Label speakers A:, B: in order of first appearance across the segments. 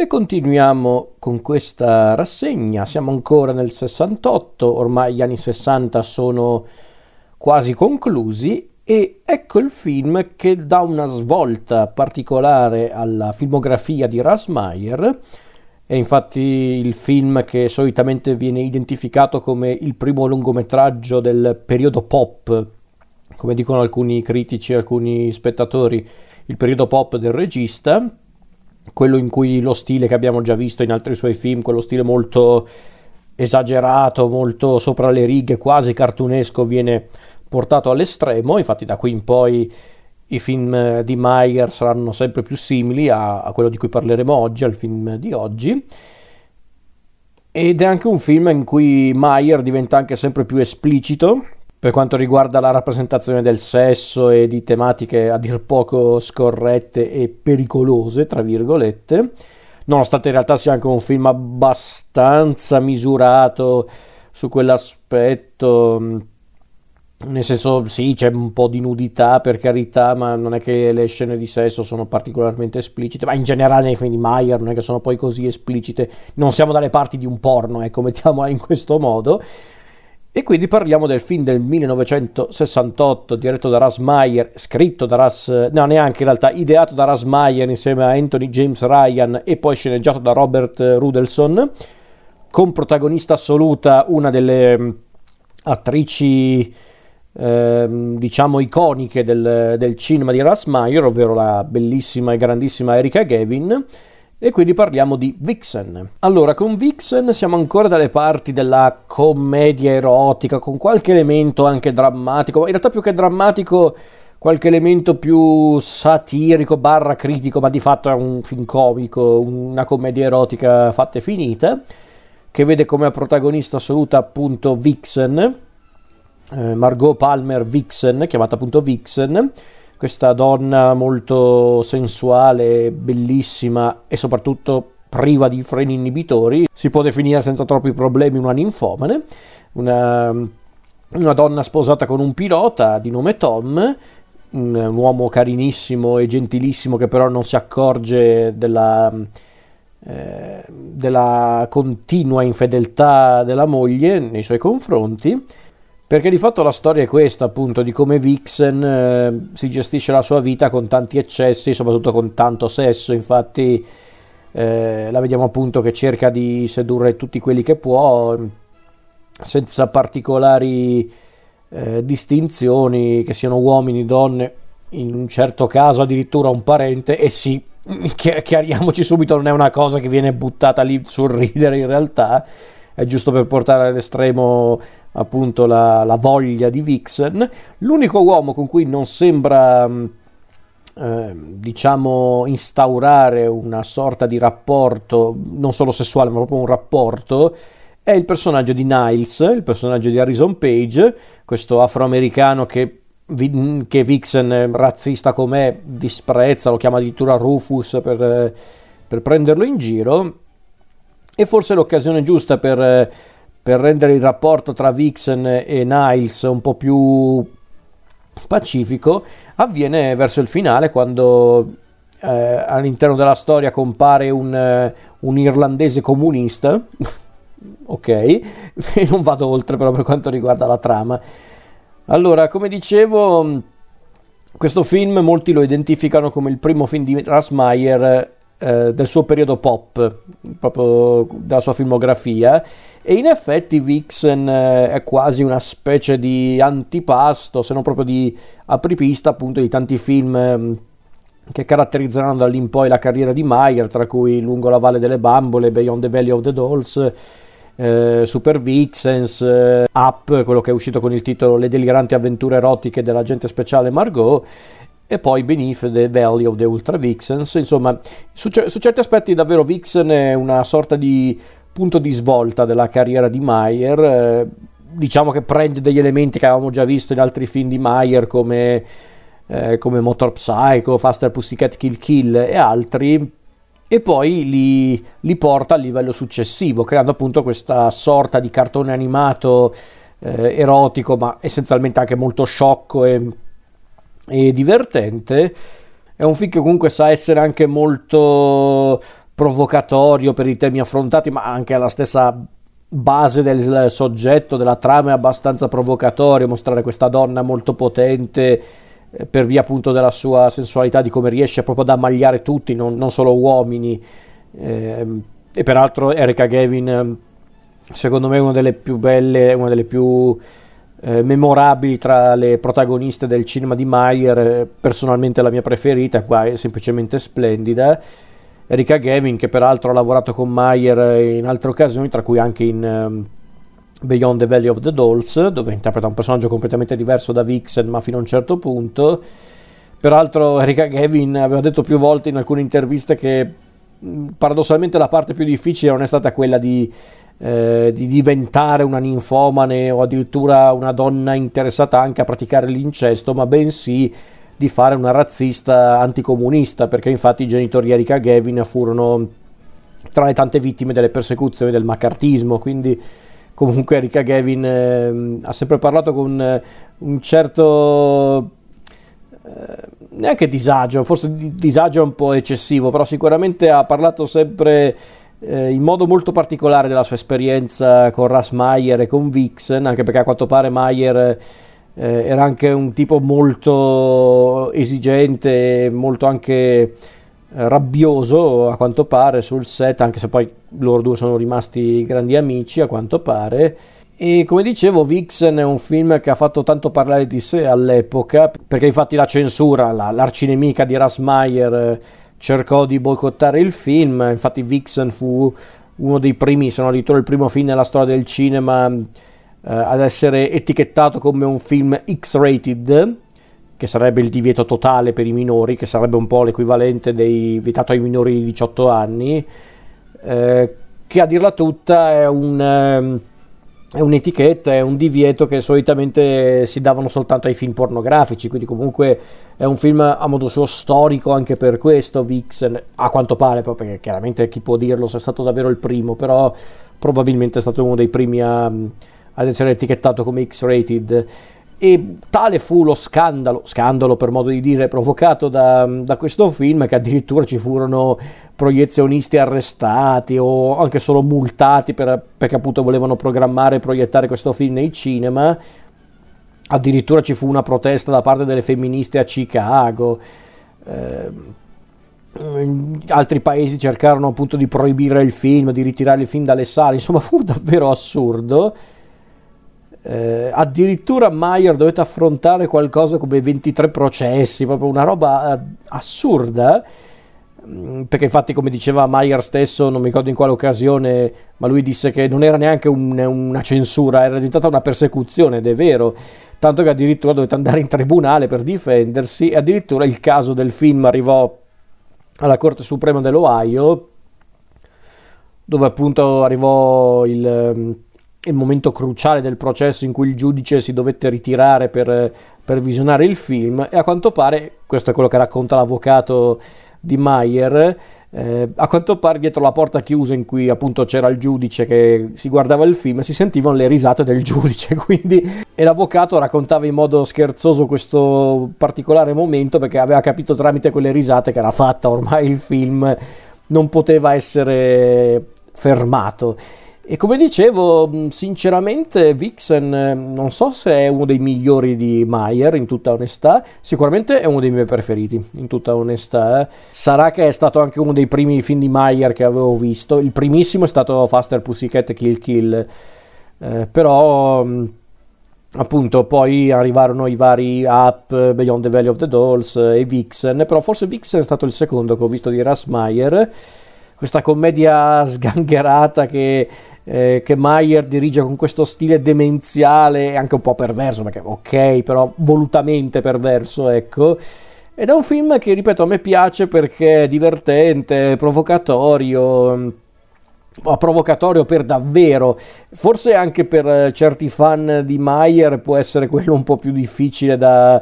A: E continuiamo con questa rassegna, siamo ancora nel 68, ormai gli anni 60 sono quasi conclusi e ecco il film che dà una svolta particolare alla filmografia di Rasmayer. È infatti il film che solitamente viene identificato come il primo lungometraggio del periodo pop, come dicono alcuni critici e alcuni spettatori, il periodo pop del regista, quello in cui lo stile che abbiamo già visto in altri suoi film, quello stile molto esagerato, molto sopra le righe, quasi cartunesco, viene portato all'estremo. Infatti, da qui in poi i film di Meyer saranno sempre più simili a, a quello di cui parleremo oggi, al film di oggi. Ed è anche un film in cui Meyer diventa anche sempre più esplicito per quanto riguarda la rappresentazione del sesso e di tematiche a dir poco scorrette e pericolose, tra virgolette, nonostante in realtà sia anche un film abbastanza misurato su quell'aspetto. Nel senso, sì, c'è un po' di nudità per carità, ma non è che le scene di sesso sono particolarmente esplicite. Ma in generale nei film di Meyer non è che sono poi così esplicite. Non siamo dalle parti di un porno, ecco, mettiamola in questo modo. E quindi parliamo del film del 1968 diretto da Ras Meyer, scritto da Ras, no neanche in realtà, ideato da Ras Meyer insieme a Anthony James Ryan e poi sceneggiato da Robert Rudelson, con protagonista assoluta una delle mm, attrici eh, diciamo iconiche del, del cinema di Ras Meyer, ovvero la bellissima e grandissima Erika Gavin e quindi parliamo di Vixen. Allora, con Vixen siamo ancora dalle parti della commedia erotica, con qualche elemento anche drammatico, in realtà più che drammatico qualche elemento più satirico barra critico, ma di fatto è un film comico, una commedia erotica fatta e finita, che vede come protagonista assoluta appunto Vixen, eh, Margot Palmer Vixen, chiamata appunto Vixen, questa donna molto sensuale, bellissima e soprattutto priva di freni inibitori, si può definire senza troppi problemi una ninfomane, una, una donna sposata con un pilota di nome Tom, un, un, uomo carinissimo e gentilissimo che però non si accorge della, eh, della continua infedeltà della moglie nei suoi confronti perché di fatto la storia è questa, appunto, di come Vixen eh, si gestisce la sua vita con tanti eccessi, soprattutto con tanto sesso. Infatti, eh, la vediamo appunto che cerca di sedurre tutti quelli che può, senza particolari eh, distinzioni, che siano uomini, donne, in un certo caso addirittura un parente. E sì, chiariamoci subito, non è una cosa che viene buttata lì sul ridere in realtà è giusto per portare all'estremo appunto la, la voglia di Vixen. L'unico uomo con cui non sembra mm, eh, diciamo instaurare una sorta di rapporto non solo sessuale ma proprio un rapporto è il personaggio di Niles, il personaggio di Harrison Page, questo afroamericano che, che Vixen, razzista com'è, disprezza, lo chiama addirittura Rufus per, per prenderlo in giro. E forse l'occasione giusta per per rendere il rapporto tra Vixen e Niles un po' più pacifico avviene verso il finale quando eh, all'interno della storia compare un, eh, un irlandese comunista. Ok e non vado oltre però per quanto riguarda la trama. Allora come dicevo questo film molti lo identificano come il primo film di Rasmayer eh, del suo periodo pop, proprio della sua filmografia, e in effetti Vixen eh, è quasi una specie di antipasto, se non proprio di apripista appunto di tanti film eh, che caratterizzeranno da lì in poi la carriera di Meyer, tra cui Lungo la Valle delle Bambole, Beyond the Valley of the Dolls, eh, Super Vixens, eh, Up, quello che è uscito con il titolo Le deliranti avventure erotiche dell'agente speciale Margot e poi Beneath the Valley of the Ultra Vixens. Insomma, su, su, certi aspetti davvero Vixen è una sorta di punto di svolta della carriera di Meyer. Eh, diciamo che prende degli elementi che avevamo già visto in altri film di Meyer come, eh, come Motor Psycho, Faster Pussycat Kill Kill e altri e poi li, li, porta al livello successivo, creando appunto questa sorta di cartone animato eh, erotico, ma essenzialmente anche molto sciocco e e divertente. È un film che comunque sa essere anche molto provocatorio per i temi affrontati, ma anche la stessa base del soggetto, della trama è abbastanza provocatorio, mostrare questa donna molto potente eh, per via appunto della sua sensualità, di come riesce proprio ad ammagliare tutti, non, non solo uomini. Eh, e peraltro Erika Gavin, secondo me, è una delle più belle, una delle più eh, memorabili tra le protagoniste del cinema di Mayer, personalmente la mia preferita, qua è semplicemente splendida. Erika Gavin, che peraltro ha lavorato con Mayer in altre occasioni, tra cui anche in um, Beyond the Valley of the Dolls, dove interpreta un personaggio completamente diverso da Vixen, ma fino a un certo punto. Peraltro Erika Gavin aveva detto più volte in alcune interviste che paradossalmente la parte più difficile non è stata quella di, eh, di, diventare una ninfomane o addirittura una donna interessata anche a praticare l'incesto, ma bensì di fare una razzista anticomunista, perché infatti i genitori di Erika Gavin furono tra le tante vittime delle persecuzioni del macartismo, quindi comunque Erika Gavin eh, ha sempre parlato con eh, un certo eh, neanche disagio, forse disagio è un po' eccessivo, però sicuramente ha parlato sempre eh, in modo molto particolare della sua esperienza con Ras Mayer e con Vixen, anche perché a quanto pare Mayer eh, era anche un tipo molto esigente, molto anche eh, rabbioso a quanto pare sul set, anche se poi loro due sono rimasti grandi amici a quanto pare. E come dicevo, Vixen è un film che ha fatto tanto parlare di sé all'epoca, perché infatti la censura, la, l'arcinemica di Rasmayer, eh, cercò di boicottare il film. Infatti, Vixen fu uno dei primi, se non addirittura il primo film nella storia del cinema eh, ad essere etichettato come un film X-rated, che sarebbe il divieto totale per i minori, che sarebbe un po' l'equivalente dei vietato ai minori di 18 anni, eh, che a dirla tutta è un... Eh, è un'etichetta, è un divieto che solitamente si davano soltanto ai film pornografici, quindi comunque è un film a modo suo storico anche per questo, Vixen, a quanto pare, perché chiaramente chi può dirlo se è stato davvero il primo, però probabilmente è stato uno dei primi a ad essere etichettato come X-rated. E tale fu lo scandalo, scandalo per modo di dire, provocato da, da questo film che addirittura ci furono proiezionisti arrestati o anche solo multati per, perché appunto volevano programmare e proiettare questo film nei cinema. Addirittura ci fu una protesta da parte delle femministe a Chicago. Eh, altri paesi cercarono appunto di proibire il film, di ritirare il film dalle sale, insomma fu davvero assurdo. Eh, addirittura Mayer dovette affrontare qualcosa come 23 processi, proprio una roba eh, assurda. Mm, perché infatti, come diceva Mayer stesso, non mi ricordo in quale occasione, ma lui disse che non era neanche un, una censura, era diventata una persecuzione, ed è vero. Tanto che addirittura dovette andare in tribunale per difendersi, addirittura il caso del film arrivò alla Corte Suprema dell'Ohio, dove appunto arrivò il il momento cruciale del processo in cui il giudice si dovette ritirare per, per, visionare il film e a quanto pare, questo è quello che racconta l'avvocato di Mayer, eh, a quanto pare dietro la porta chiusa in cui appunto c'era il giudice che si guardava il film si sentivano le risate del giudice quindi e l'avvocato raccontava in modo scherzoso questo particolare momento perché aveva capito tramite quelle risate che era fatta ormai il film non poteva essere fermato e come dicevo, sinceramente Vixen non so se è uno dei migliori di Mayer, in tutta onestà, sicuramente è uno dei miei preferiti, in tutta onestà. Sarà che è stato anche uno dei primi film di Mayer che avevo visto, il primissimo è stato Faster Pussycat Kill Kill, eh, però appunto poi arrivarono i vari Up, Beyond the Valley of the Dolls e Vixen, però forse Vixen è stato il secondo che ho visto di Russ Meyer questa commedia sgangherata che, eh, che Mayer dirige con questo stile demenziale e anche un po' perverso, perché ok, però volutamente perverso, ecco. Ed è un film che, ripeto, a me piace perché è divertente, provocatorio provocatorio per davvero. Forse anche per certi fan di Mayer può essere quello un po' più difficile da,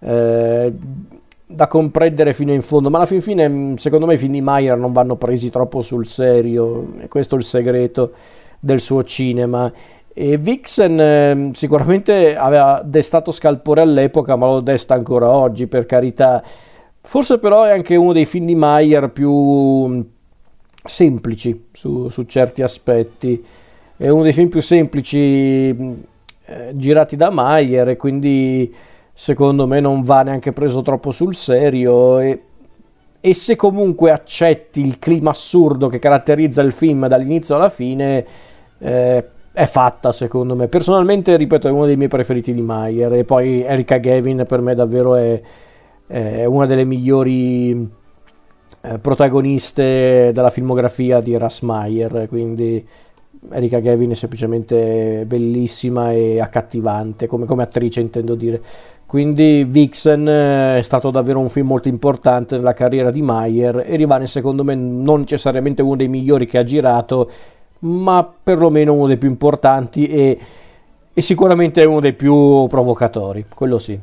A: eh, da comprendere fino in fondo, ma alla fin fine mm, secondo me i film di Mayer non vanno presi troppo sul serio, e questo è il segreto del suo cinema. E Vixen eh, sicuramente aveva destato scalpore all'epoca, ma lo desta ancora oggi, per carità. Forse però è anche uno dei film di Mayer più, semplici su, su, certi aspetti. È uno dei film più semplici eh, girati da Mayer e quindi secondo me non va neanche preso troppo sul serio e, e se comunque accetti il clima assurdo che caratterizza il film dall'inizio alla fine eh, è fatta secondo me. Personalmente, ripeto, è uno dei miei preferiti di Mayer e poi Erika Gavin per me davvero è, è una delle migliori eh, protagoniste della filmografia di Russ Meyer, quindi Erika Gavin è semplicemente bellissima e accattivante come, come attrice intendo dire. Quindi Vixen eh, è stato davvero un film molto importante nella carriera di Meyer e rimane secondo me non necessariamente uno dei migliori che ha girato, ma perlomeno uno dei più importanti e, e sicuramente uno dei più provocatori, quello sì.